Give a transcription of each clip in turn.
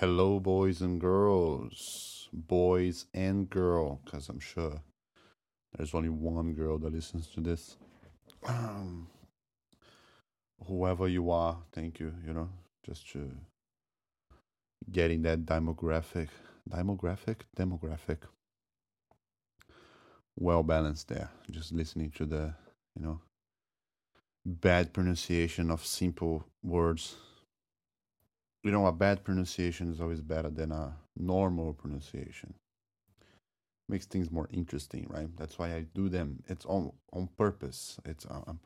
Hello, boys and girls, boys and girl, because I'm sure there's only one girl that listens to this. Um, whoever you are, thank you. You know, just to getting that demographic, demographic, demographic, well balanced there. Just listening to the, you know, bad pronunciation of simple words you know, a bad pronunciation is always better than a normal pronunciation. Makes things more interesting, right? That's why I do them. It's on on purpose. It's um,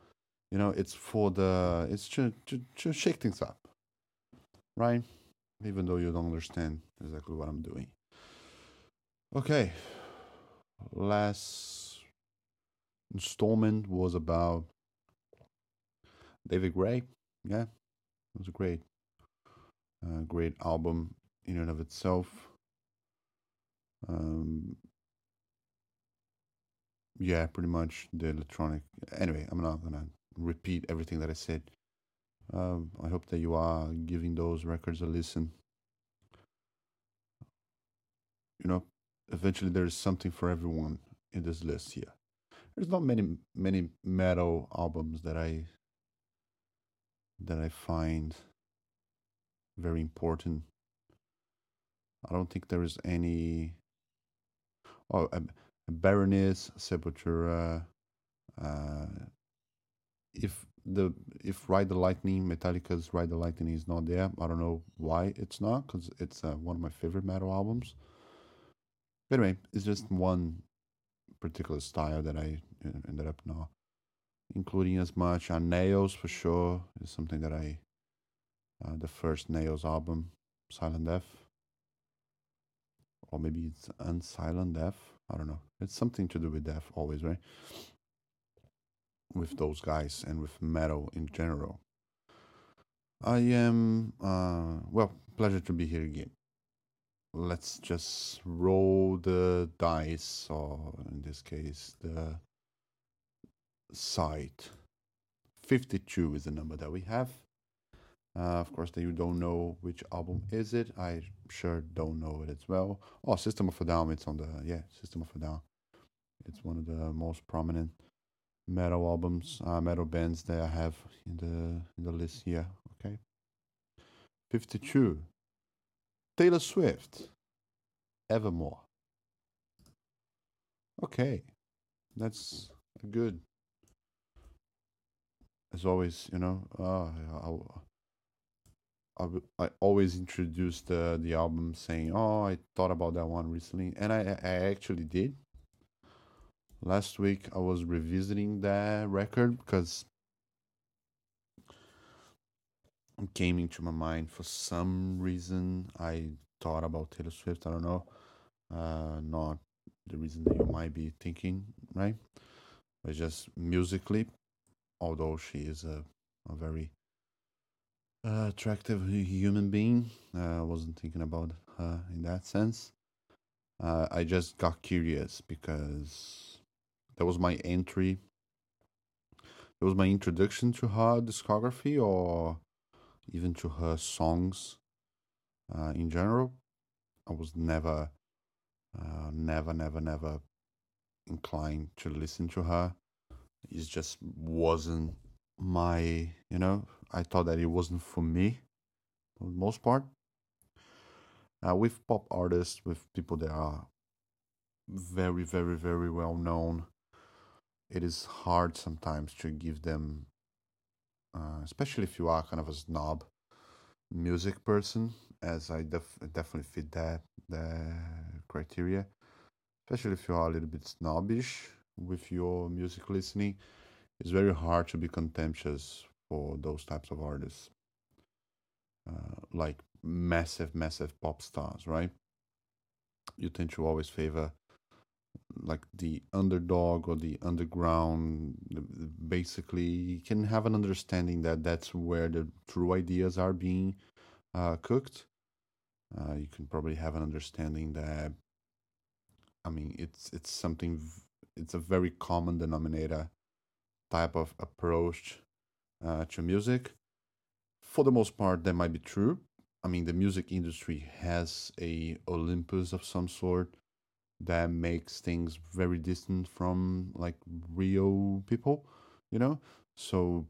you know, it's for the it's to to, to shake things up, right? Even though you don't understand exactly what I'm doing. Okay, last installment was about David Gray. Yeah, it was great great album in and of itself. Um, yeah, pretty much the electronic. Anyway, I'm not gonna repeat everything that I said. Um, I hope that you are giving those records a listen. You know, eventually there is something for everyone in this list here. There's not many many metal albums that I that I find very important. I don't think there is any. Oh, a, a Baroness, Sepultura. Uh, if the if Ride the Lightning, Metallica's Ride the Lightning is not there, I don't know why it's not, because it's uh, one of my favorite metal albums. But anyway, it's just one particular style that I ended up not including as much. And Nails for sure is something that I uh, the first Nails album, Silent Death. Or maybe it's Unsilent Death. I don't know. It's something to do with death, always, right? With those guys and with metal in general. I am, uh, well, pleasure to be here again. Let's just roll the dice, or in this case, the site. 52 is the number that we have. Uh, of course, that you don't know which album is it. I sure don't know it as well. Oh, System of a Down. It's on the yeah System of a Down. It's one of the most prominent metal albums, uh, metal bands that I have in the in the list here. Okay, fifty-two. Taylor Swift, Evermore. Okay, that's good. As always, you know, uh, I, I always introduce the the album saying, "Oh, I thought about that one recently," and I I actually did. Last week I was revisiting that record because it came into my mind for some reason. I thought about Taylor Swift. I don't know, uh, not the reason that you might be thinking, right? But just musically, although she is a a very uh, attractive human being. Uh, I wasn't thinking about her in that sense. Uh, I just got curious because that was my entry. It was my introduction to her discography or even to her songs uh, in general. I was never, uh, never, never, never inclined to listen to her. It just wasn't my, you know, I thought that it wasn't for me for the most part. Uh, with pop artists, with people that are very, very, very well known, it is hard sometimes to give them, uh, especially if you are kind of a snob music person, as I def- definitely fit that the criteria. Especially if you are a little bit snobbish with your music listening, it's very hard to be contemptuous for those types of artists, uh, like massive, massive pop stars, right? You tend to always favor like the underdog or the underground. Basically, you can have an understanding that that's where the true ideas are being uh, cooked. Uh, you can probably have an understanding that, I mean, it's it's something. It's a very common denominator type of approach uh, to music. For the most part, that might be true. I mean, the music industry has a Olympus of some sort that makes things very distant from like real people, you know. So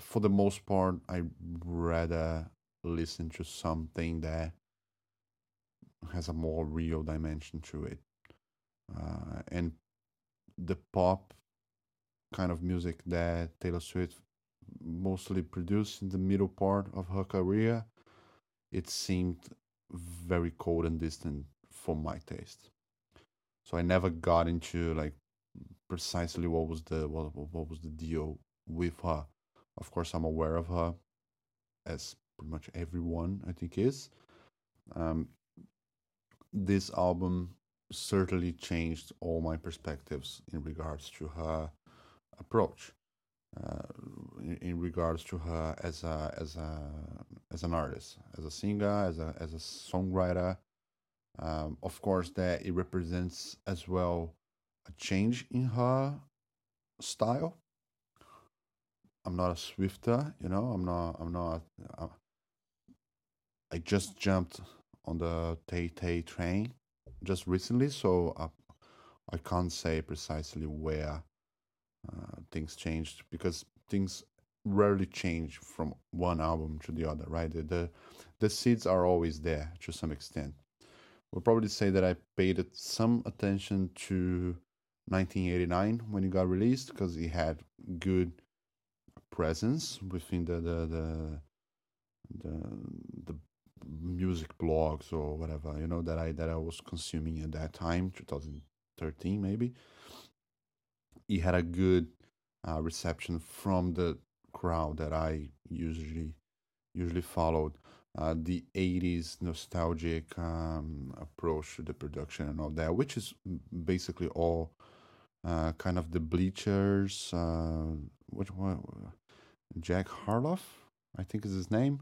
for the most part, I rather listen to something that has a more real dimension to it. Uh, and the pop kind of music that Taylor Swift mostly produced in the middle part of her career, it seemed very cold and distant for my taste. So I never got into like precisely what was the what, what was the deal with her. Of course, I'm aware of her, as pretty much everyone I think is. Um, this album certainly changed all my perspectives in regards to her approach, uh, in, in, regards to her as a as a as an artist, as a singer, as a as a songwriter. Um, of course, that it represents as well a change in her style. I'm not a Swifter, you know. I'm not. I'm not. Uh, I just jumped on the Tay Tay train just recently, so I, I can't say precisely where uh, things changed because things rarely change from one album to the other, right? The, the, the seeds are always there to some extent. We'll probably say that I paid some attention to 1989 when it got released because it had good presence within the the the the, the music blogs or whatever you know that I that I was consuming at that time 2013 maybe he had a good uh, reception from the crowd that I usually usually followed uh, the 80s nostalgic um, approach to the production and all that which is basically all uh, kind of the bleachers uh, one Jack Harloff I think is his name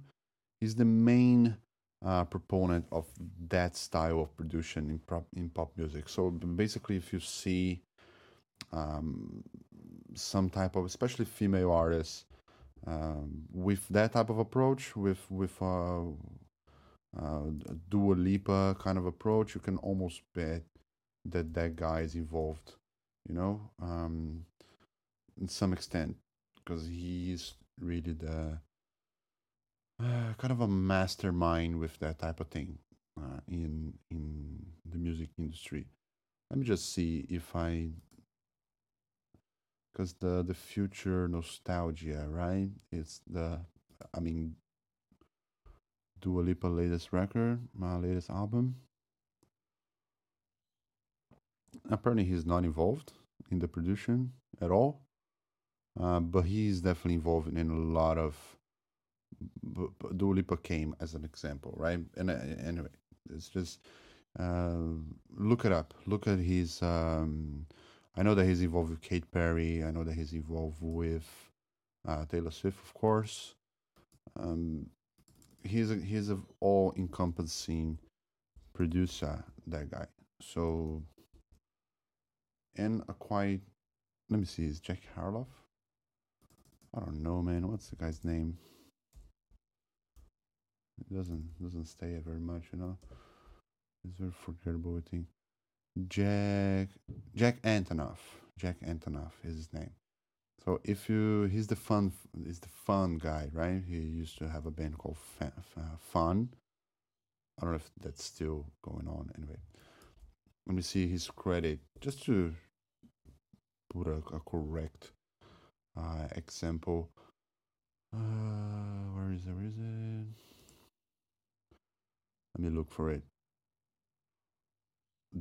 he's the main uh, proponent of that style of production in pop, in pop music. So basically, if you see um, some type of, especially female artists, um, with that type of approach, with with uh, uh, Lipa kind of approach, you can almost bet that that guy is involved. You know, um, in some extent, because he's really the uh, kind of a mastermind with that type of thing uh, in in the music industry. Let me just see if I because the the future nostalgia, right? It's the I mean Dua Lipa latest record, my latest album. Apparently, he's not involved in the production at all, uh, but he's definitely involved in a lot of Dua Lipa came as an example, right? And uh, anyway, it's just uh, look it up. Look at his. Um, I know that he's involved with Katy Perry. I know that he's involved with uh, Taylor Swift, of course. Um, he's a, he's an all-encompassing producer. That guy. So, and a quite. Let me see. Is Jack Harloff? I don't know, man. What's the guy's name? It doesn't doesn't stay very much, you know. It's very forgettable. I think Jack Jack Antonoff. Jack Antonoff is his name. So if you, he's the fun, he's the fun guy, right? He used to have a band called Fun. I don't know if that's still going on. Anyway, let me see his credit just to put a, a correct uh, example. Uh, where is it? Where is it? Let me look for it.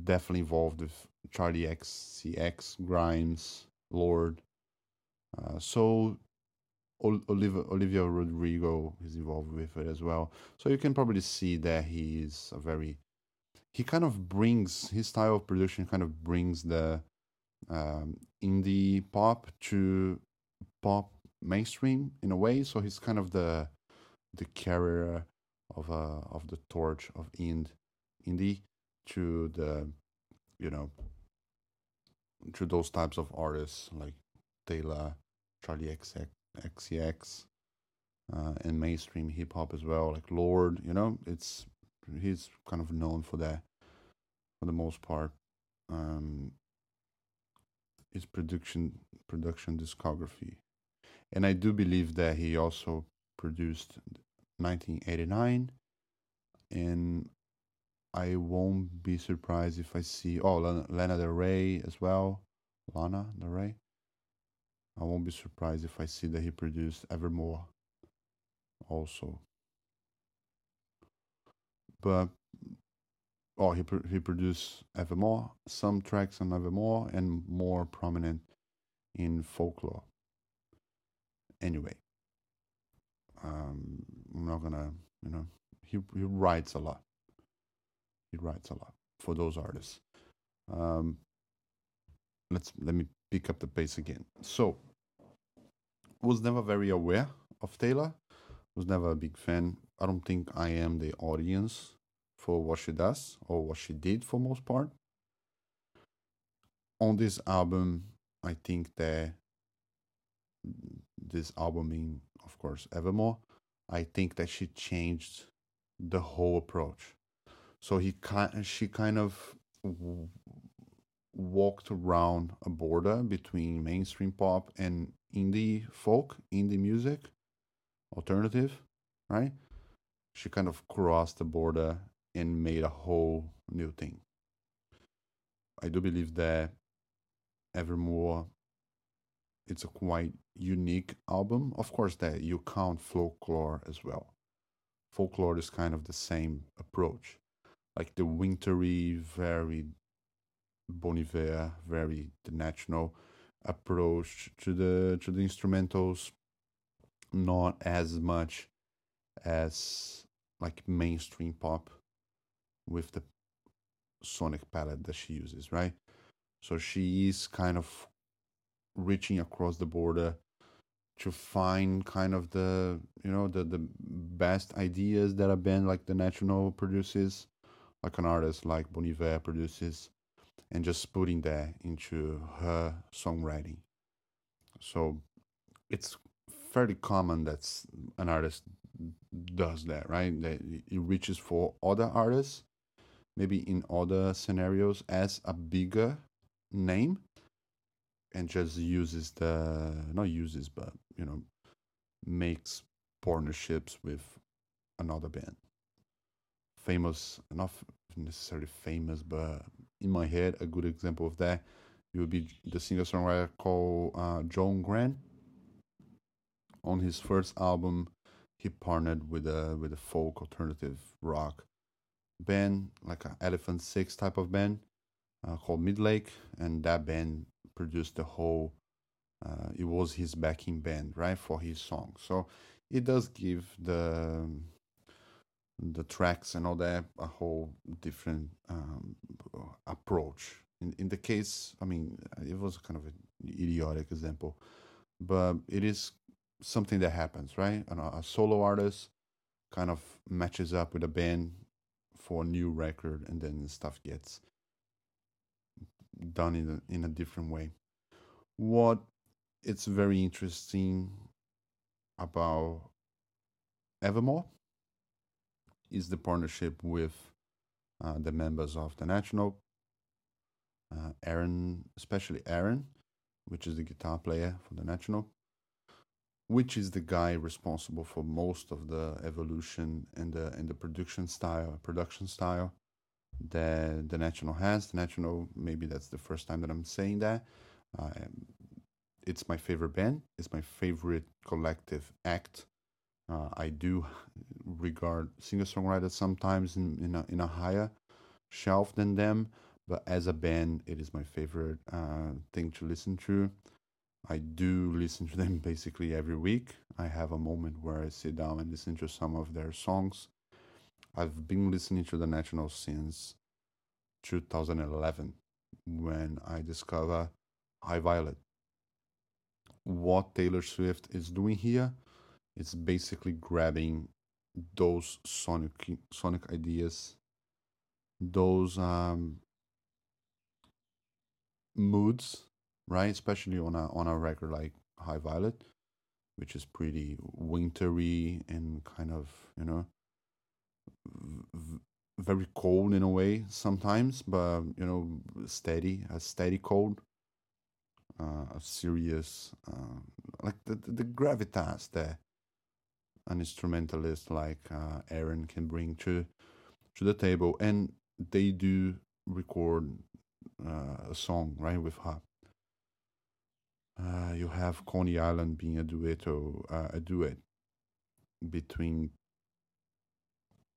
Definitely involved with Charli XCX, Grimes, Lorde. Uh, so Olivia, Olivia Rodrigo is involved with it as well. So you can probably see that he is a very he kind of brings his style of production kind of brings the um, indie pop to pop mainstream in a way. So he's kind of the the carrier of uh, of the torch of ind indie to the you know to those types of artists like Taylor, Charli XCX, uh, and mainstream hip hop as well, like Lorde. You know, it's he's kind of known for that for the most part. Um, his production production discography, and I do believe that he also produced 1989, and I won't be surprised if I see oh Lana, Lana Del Rey as well, Lana Del Rey. I won't be surprised if I see that he produced Evermore also. But oh, he he produced Evermore, some tracks on Evermore, and more prominent in folklore. Anyway, um, I'm not gonna, you know, he he writes a lot. He writes a lot for those artists. Um, let's let me pick up the pace again. So, was never very aware of Taylor. Was never a big fan. I don't think I am the audience for what she does or what she did for most part. On this album, I think that this album, in of course, Evermore, I think that she changed the whole approach. So he kind, she kind of walked around a border between mainstream pop and indie folk, indie music, alternative, right? She kind of crossed the border and made a whole new thing. I do believe that Evermore it's a quite unique album. Of course that you count folklore as well. Folklore is kind of the same approach. Like the wintry, very Bon Iver, very the national approach to the to the instrumentals, not as much as like mainstream pop with the sonic palette that she uses, right? So she is kind of reaching across the border to find kind of the you know the the best ideas that a band like the National produces, like an artist like Bon Iver produces, and just putting that into her songwriting. So it's fairly common that an artist does that, right? That it reaches for other artists, maybe in other scenarios as a bigger name, and just uses the not uses, but you know, makes partnerships with another band. Famous, not necessarily famous, but in my head, a good example of that would be the singer songwriter called uh, John Grant. On his first album, he partnered with a with a folk alternative rock band, like an Elephant Six type of band, uh, called Midlake, and that band produced the whole. Uh, it was his backing band, right, for his song. So it does give the the tracks and all that a whole different um, approach. In in the case, I mean, it was kind of an idiotic example, but it is something that happens, right? And a, a solo artist kind of matches up with a band for a new record, and then stuff gets done in a, in a different way. What it's very interesting about Evermore is the partnership with uh, the members of the National. Uh, Aaron, especially Aaron, which is the guitar player for the National, which is the guy responsible for most of the evolution and the and the production style, production style that the National has. The National, maybe that's the first time that I'm saying that. Uh, it's my favorite band. It's my favorite collective act. Uh, I do regard singer songwriters sometimes in, in, a, in a higher shelf than them, but as a band, it is my favorite uh, thing to listen to. I do listen to them basically every week. I have a moment where I sit down and listen to some of their songs. I've been listening to the National since 2011 when I discovered High Violet. What Taylor Swift is doing here is basically grabbing those sonic sonic ideas, those um, moods, right? Especially on a on a record like High Violet, which is pretty wintry and kind of you know v- very cold in a way sometimes, but you know steady, a steady cold, uh, a serious uh, like the, the gravitas that an instrumentalist like uh, Aaron can bring to to the table, and they do record uh, a song right with her. Uh, you have Coney Island being a duetto, uh, a duet between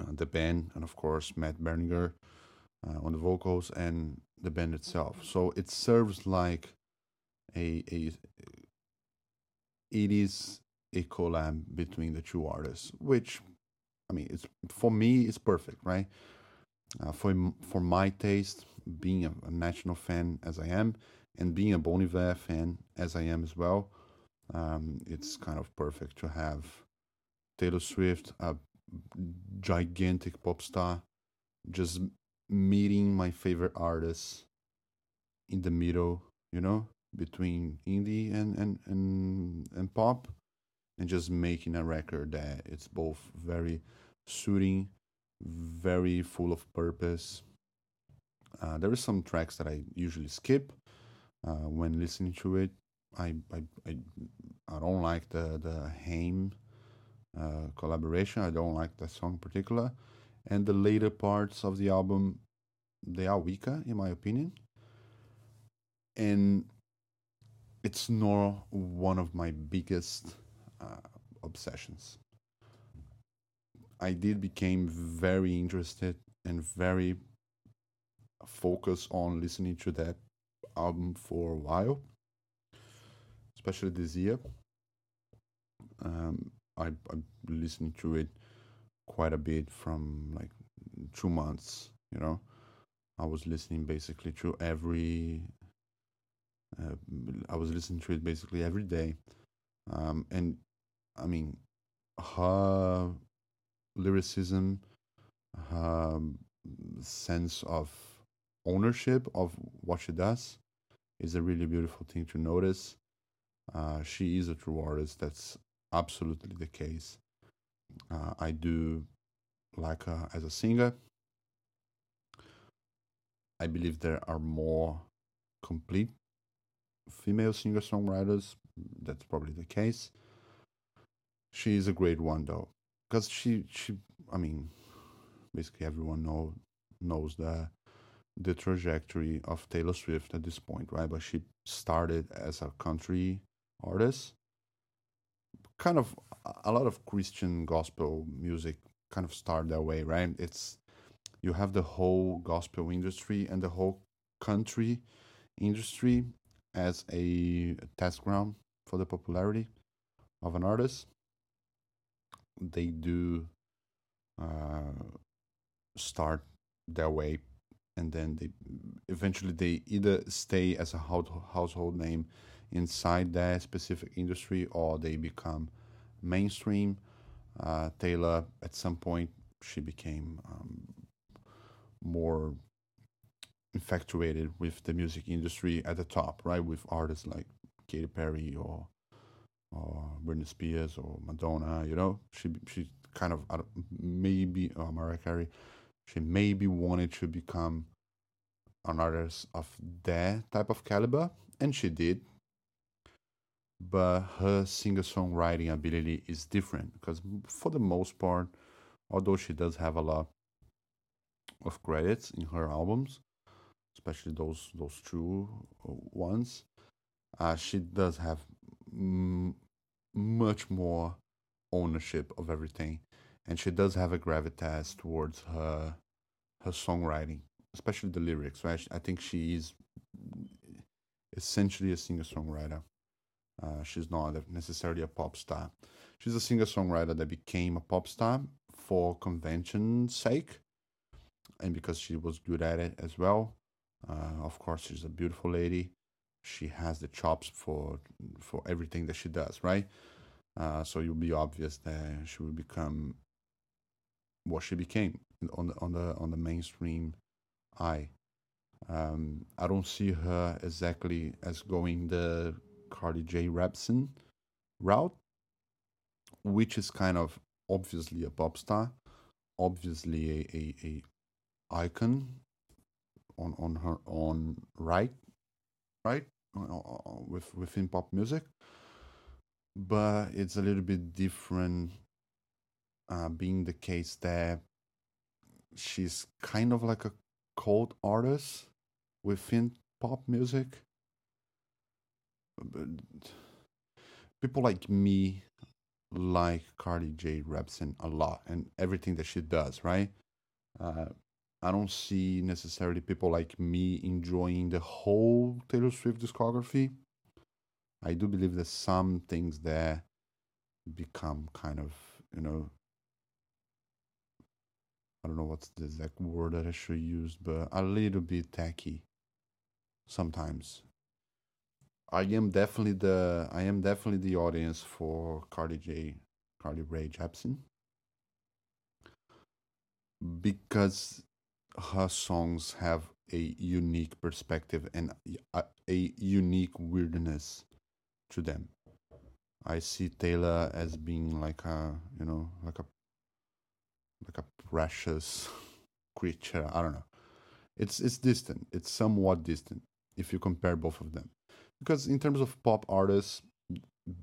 uh, the band and of course Matt Berninger uh, on the vocals and the band itself. So it serves like a a it is a collab between the two artists, which I mean, it's for me it's perfect, right? Uh, for for my taste, being a, a national fan as I am, and being a Bon Iver fan as I am as well, um, it's kind of perfect to have Taylor Swift, a gigantic pop star, just meeting my favorite artists in the middle, you know, between indie and and and, and pop, and just making a record that it's both very suiting, very full of purpose. Uh, there are some tracks that I usually skip uh, when listening to it. I, I I I don't like the the Haim uh, collaboration. I don't like that song in particular, and the later parts of the album they are weaker in my opinion. And it's not one of my biggest obsessions. I did became very interested and very focused on listening to that album for a while, especially this year. Um, I I listened to it quite a bit from like two months. You know, I was listening basically to every. Uh, I was listening to it basically every day, um, and I mean, her lyricism, her sense of ownership of what she does is a really beautiful thing to notice. Uh, she is a true artist. That's absolutely the case. Uh, I do like her as a singer. I believe there are more complete female singer songwriters. That's probably the case. She is a great one though, because she she I mean, basically everyone know knows the the trajectory of Taylor Swift at this point, right? But she started as a country artist, kind of a lot of Christian gospel music kind of start that way, right? It's you have the whole gospel industry and the whole country industry as a test ground for the popularity of an artist. They do uh, start their way and then they eventually they either stay as a household name inside that specific industry or they become mainstream. Uh, Taylor, at some point, she became um, more infatuated with the music industry at the top, right? With artists like Katy Perry or or Britney Spears or Madonna. You know, she she kind of maybe or Mariah Carey she maybe wanted to become an artist of that type of caliber, and she did. But her singer songwriting ability is different because, for the most part, although she does have a lot of credits in her albums, especially those those two ones, uh, she does have m- much more ownership of everything and she does have a gravitas towards her her songwriting, especially the lyrics. Right, I think she is essentially a singer songwriter. Uh, she's not necessarily a pop star. She's a singer songwriter that became a pop star for convention's sake, and because she was good at it as well. Uh, of course, she's a beautiful lady. She has the chops for for everything that she does, right? Uh, so it will be obvious that she will become what she became on the on the on the mainstream eye. Um, I don't see her exactly as going the Carly J. Jepsen route, which is kind of obviously a pop star, obviously a, a, a icon on on her own right, right, with within pop music. But it's a little bit different, uh, being the case that she's kind of like a cult artist within pop music. But people like me like Carly J. Jepsen a lot and everything that she does, right? Uh, I don't see necessarily people like me enjoying the whole Taylor Swift discography. I do believe that some things there become kind of, you know, I don't know what's the exact word that I should use, but a little bit tacky sometimes. I am definitely the I am definitely the audience for Carly J, Carly Rae Jepsen, because her songs have a unique perspective and a, a unique weirdness to them. I see Taylor as being like a you know like a like a precious creature. I don't know. It's it's distant. It's somewhat distant if you compare both of them, because in terms of pop artists,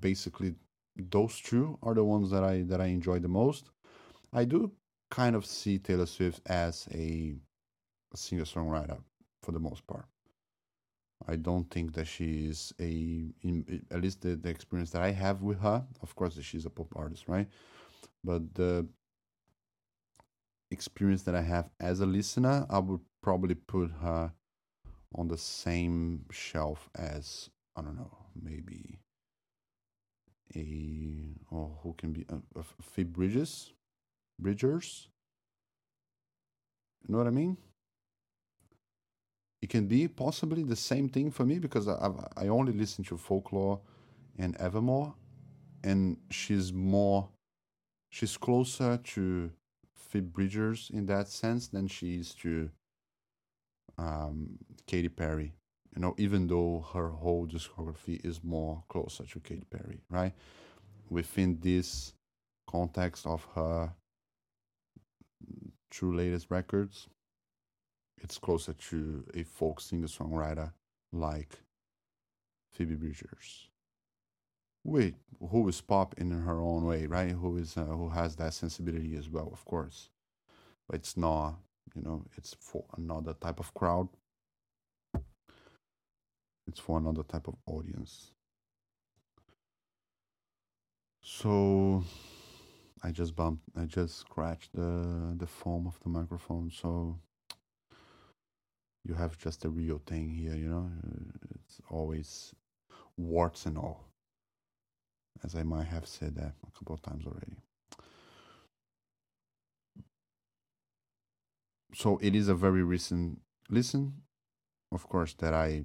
basically those two are the ones that I that I enjoy the most. I do kind of see Taylor Swift as a, singer songwriter for the most part. I don't think that she is a, in, at least the, the experience that I have with her. Of course, she's a pop artist, right? But the experience that I have as a listener, I would probably put her on the same shelf as I don't know, maybe a or who can be uh, a, a Phoebe Bridges, Bridgers. You know what I mean? It can be possibly the same thing for me because I I only listen to folklore and Evermore, and she's more, she's closer to Phoebe Bridgers in that sense than she is to um, Katy Perry. You know, even though her whole discography is more closer to Katy Perry, right? Within this context of her true latest records, it's closer to a folk singer songwriter like Phoebe Bridgers. Wait, who is pop in her own way, right? Who is uh, who has that sensibility as well, of course. But it's not, you know, it's for another type of crowd. It's for another type of audience. So I just bumped, I just scratched the the foam of the microphone. So you have just a real thing here, you know. It's always warts and all as I might have said that a couple of times already. So it is a very recent listen, of course, that I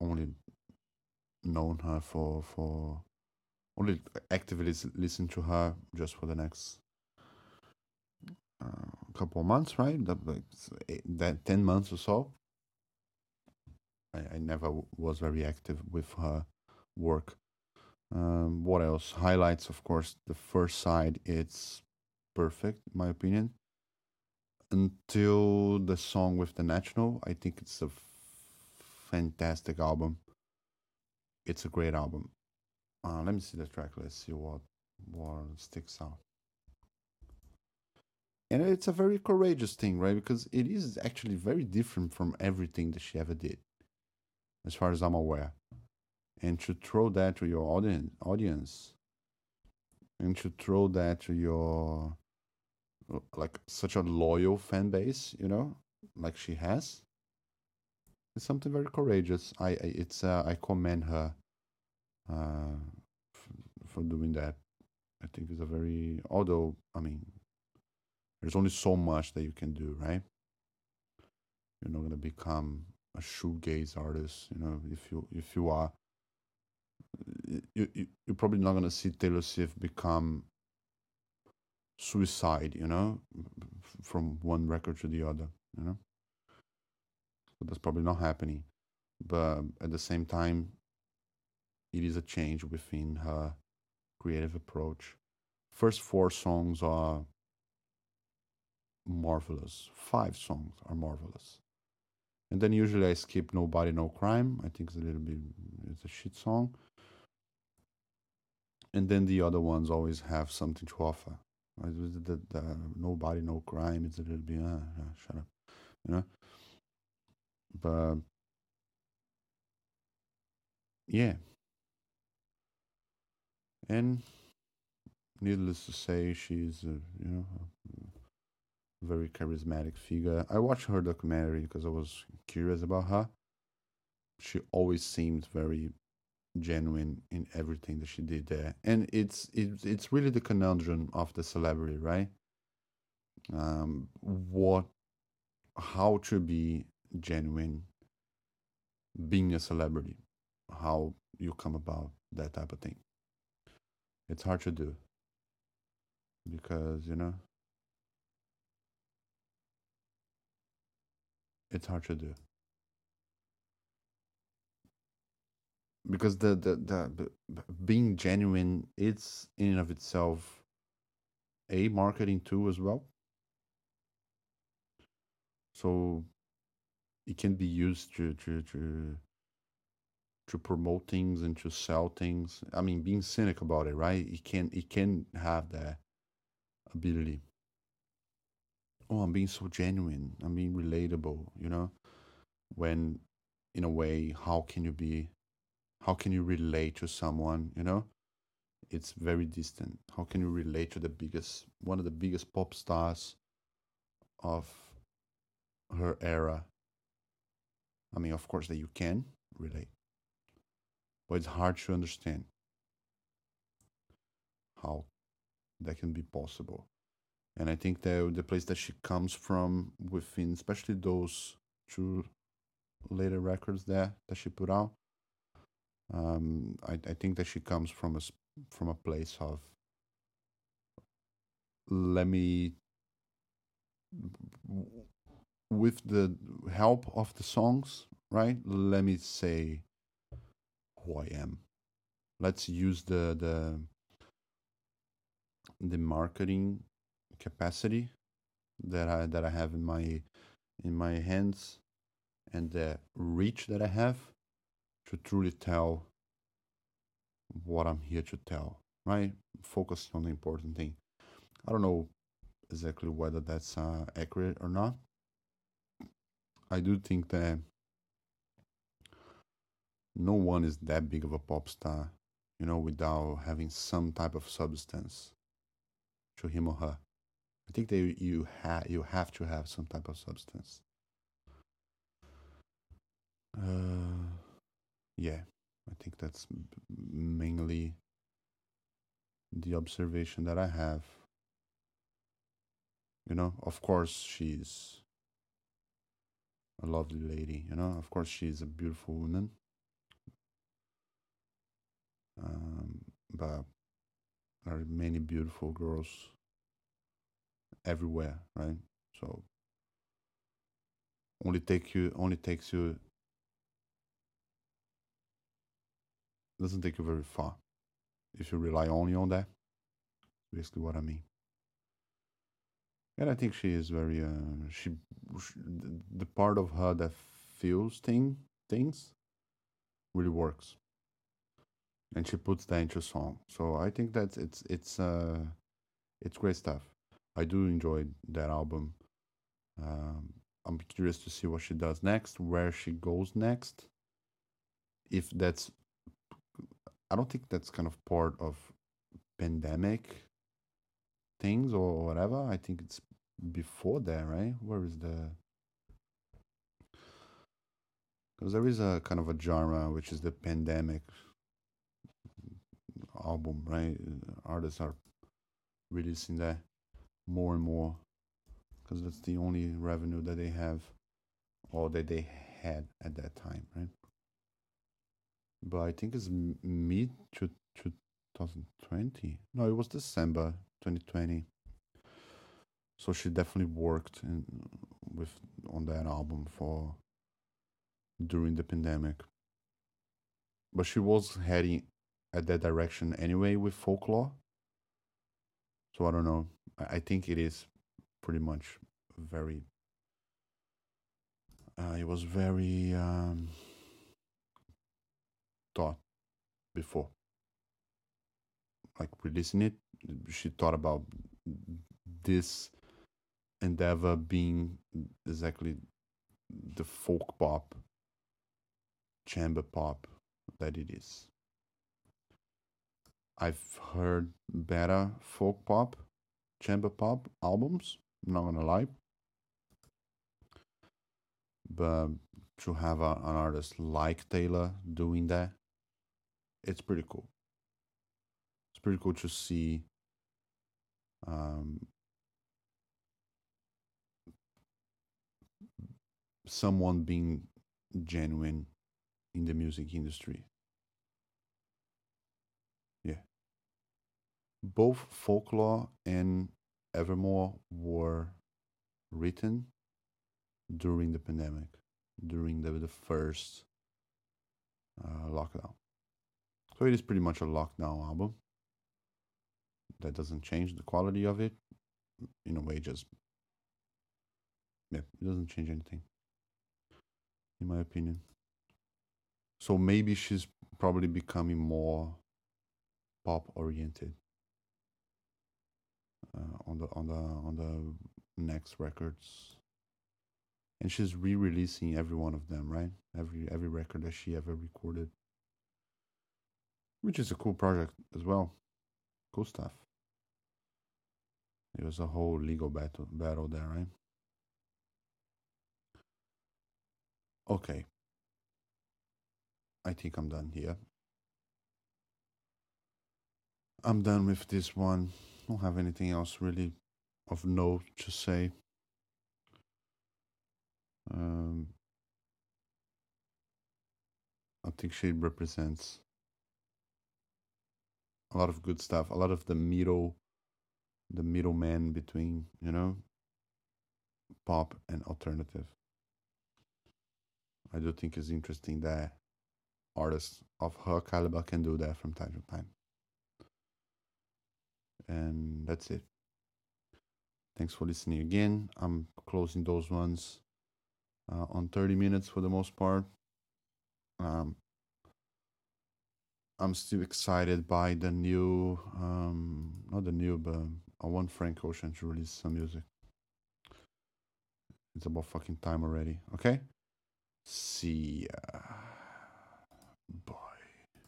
only known her for for only actively listen to her just for the next uh, couple of months, right? That, like that ten months or so. I, I never was very active with her work um, what else? Highlights, of course, the first side, it's perfect, in my opinion. Until the song with the National, I think it's a f- fantastic album. It's a great album. Uh, let me see the track. Let's see what what sticks out. And it's a very courageous thing, right? Because it is actually very different from everything that she ever did, as far as I'm aware and to throw that to your audience audience and to throw that to your like such a loyal fan base you know like she has it's something very courageous i, I it's uh, i commend her uh, for doing that i think it's a very although i mean there's only so much that you can do right you're not going to become a shoegaze artist you know if you if you are you, you you're probably not gonna see Taylor Swift become suicide, you know, from one record to the other, you know. So that's probably not happening. But at the same time, it is a change within her creative approach. first four songs are marvelous. Five songs are marvelous. And then usually I skip Nobody No Crime. I think it's a little bit it's a shit song. And then the other ones always have something to offer. The, the, the, nobody No Crime. It's a little bit uh, uh, shut up, you know. But yeah, and needless to say, she's a, you know a very charismatic figure. I watched her documentary because I was curious about her. She always seemed very genuine in everything that she did there, and it's it's it's really the conundrum of the celebrity, right? Um, what, how to be genuine, being a celebrity, how you come about that type of thing. It's hard to do because you know it's hard to do. Because the the, the being genuine it's in and of itself a marketing tool as well. So it can be used to to to to promote things and to sell things. I mean being cynical about it right? It can it can have that ability. Oh i'm being so genuine. I'm being relatable you know? When in a way how can you be how can you relate to someone you know? It's very distant. How can you relate to the biggest one of the biggest pop stars of her era? I mean of course that you can relate but it's hard to understand how that can be possible. And i think that the place that she comes from within especially those two later records there that she put out um, I, I think that she comes from a from a place of let me with the help of the songs right? Let me say who i am let's use the the the marketing capacity that i that i have in my in my hands and the reach that i have to truly tell what I'm here to tell, right? Focusing on the important thing. I don't know exactly whether that's uh, accurate or not. I do think that no one is that big of a pop star, you know, without having some type of substance to him or her. I think that you have you have to have some type of substance. Uh, yeah, I think that's mainly the observation that I have. You know, of course, she's a lovely lady, you know, of course, she's a beautiful woman. Um, but there are many beautiful girls everywhere, right? So only take you only takes you doesn't take you very far if you rely only on that. Basically, what I mean. And I think she is very uh, she, she the part of her that feels thing things really works, and she puts that into song. So I think that it's it's uh it's great stuff. I do enjoy that album. Um, I'm curious to see what she does next, where she goes next. If that's I don't think that's kind of part of pandemic things or whatever. I think it's before that, right? Where is the because there is a kind of a genre which is the pandemic album, right? Artists are releasing that more and more because that's the only revenue that they have or that they had at that time, right? but I think it's mid to 2020. No, it was December 2020. So she definitely worked in, with on that album for during the pandemic. But she was heading at that direction anyway with folklore. So I don't know. I, think it is pretty much very. Uh, it was very um, thought before, like releasing it. She thought about this endeavor being exactly the folk pop, chamber pop that it is. I've heard better folk pop, chamber pop albums, I'm not gonna lie. But to have a, an artist like Taylor doing that, it's pretty cool. It's pretty cool to see um, someone being genuine in the music industry. Both folklore and Evermore were written during the pandemic, during the, the first uh, lockdown. So it is pretty much a lockdown album. That doesn't change the quality of it. In a way, just yeah, it doesn't change anything, in my opinion. So maybe she's probably becoming more pop oriented Uh, on the on the on the next records. And she's re-releasing every one of them right? Every every record that she ever recorded. Which is a cool project as well. Cool stuff. It was a whole legal battle battle there right? Okay. I think i'm done here. I'm done with this one don't have anything else really of note to say. Um, I think she represents a lot of good stuff, a lot of the middle, the middleman between, you know, pop and alternative. I do think it's interesting that artists of her caliber can do that from time to time and that's it. Thanks for listening again. I'm closing those ones uh, on 30 minutes for the most part. Um, I'm still excited by the new, um, not the new, but I want Frank Ocean to release some music. It's about fucking time already. Okay? See ya. Bye.